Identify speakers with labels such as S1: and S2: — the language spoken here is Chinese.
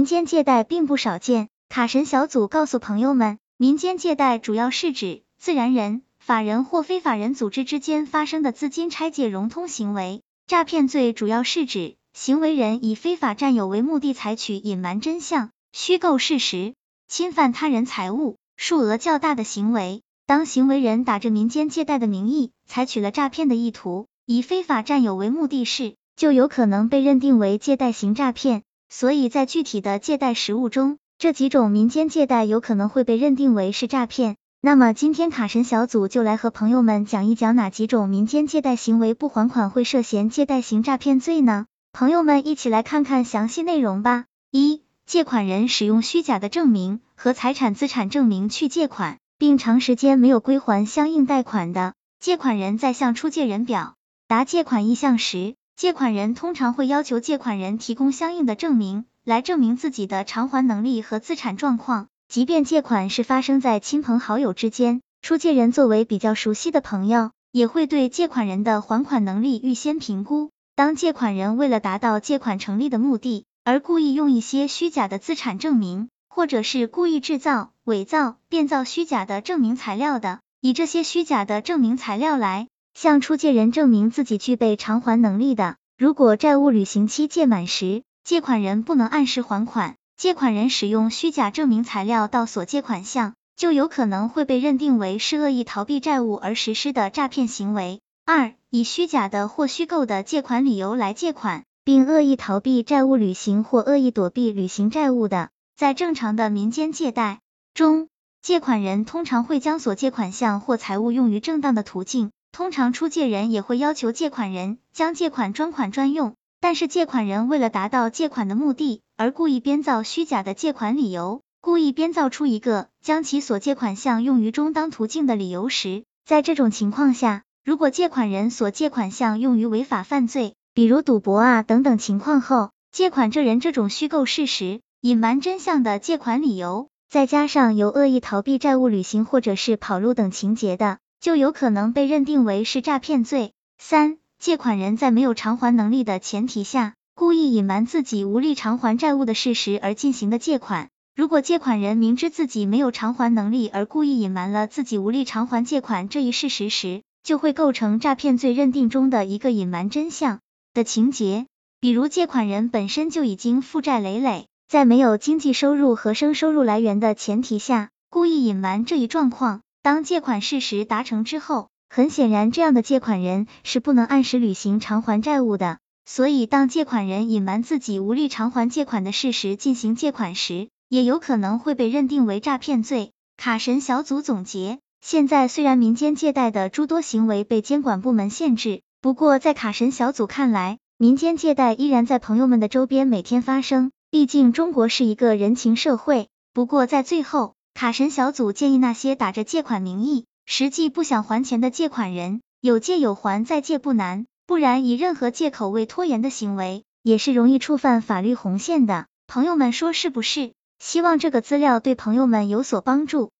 S1: 民间借贷并不少见。卡神小组告诉朋友们，民间借贷主要是指自然人、法人或非法人组织之间发生的资金拆借融通行为。诈骗罪主要是指行为人以非法占有为目的，采取隐瞒真相、虚构事实、侵犯他人财物、数额较大的行为。当行为人打着民间借贷的名义，采取了诈骗的意图，以非法占有为目的时，就有可能被认定为借贷型诈骗。所以在具体的借贷实务中，这几种民间借贷有可能会被认定为是诈骗。那么今天卡神小组就来和朋友们讲一讲哪几种民间借贷行为不还款会涉嫌借贷型诈骗罪呢？朋友们一起来看看详细内容吧。一、借款人使用虚假的证明和财产资产证明去借款。并长时间没有归还相应贷款的借款人，在向出借人表达借款意向时，借款人通常会要求借款人提供相应的证明，来证明自己的偿还能力和资产状况。即便借款是发生在亲朋好友之间，出借人作为比较熟悉的朋友，也会对借款人的还款能力预先评估。当借款人为了达到借款成立的目的，而故意用一些虚假的资产证明。或者是故意制造、伪造、变造虚假的证明材料的，以这些虚假的证明材料来向出借人证明自己具备偿还能力的。如果债务履行期届满时，借款人不能按时还款，借款人使用虚假证明材料到所借款项，就有可能会被认定为是恶意逃避债务而实施的诈骗行为。二、以虚假的或虚构的借款理由来借款，并恶意逃避债务履行或恶意躲避履行债务的。在正常的民间借贷中，借款人通常会将所借款项或财物用于正当的途径，通常出借人也会要求借款人将借款专款专用。但是借款人为了达到借款的目的，而故意编造虚假的借款理由，故意编造出一个将其所借款项用于中当途径的理由时，在这种情况下，如果借款人所借款项用于违法犯罪，比如赌博啊等等情况后，借款这人这种虚构事实。隐瞒真相的借款理由，再加上有恶意逃避债务履行或者是跑路等情节的，就有可能被认定为是诈骗罪。三、借款人在没有偿还能力的前提下，故意隐瞒自己无力偿还债务的事实而进行的借款。如果借款人明知自己没有偿还能力而故意隐瞒了自己无力偿还借款这一事实时，就会构成诈骗罪认定中的一个隐瞒真相的情节。比如借款人本身就已经负债累累。在没有经济收入和生收入来源的前提下，故意隐瞒这一状况，当借款事实达成之后，很显然这样的借款人是不能按时履行偿还债务的。所以，当借款人隐瞒自己无力偿还借款的事实进行借款时，也有可能会被认定为诈骗罪。卡神小组总结：现在虽然民间借贷的诸多行为被监管部门限制，不过在卡神小组看来，民间借贷依然在朋友们的周边每天发生。毕竟中国是一个人情社会。不过在最后，卡神小组建议那些打着借款名义，实际不想还钱的借款人，有借有还，再借不难。不然以任何借口为拖延的行为，也是容易触犯法律红线的。朋友们说是不是？希望这个资料对朋友们有所帮助。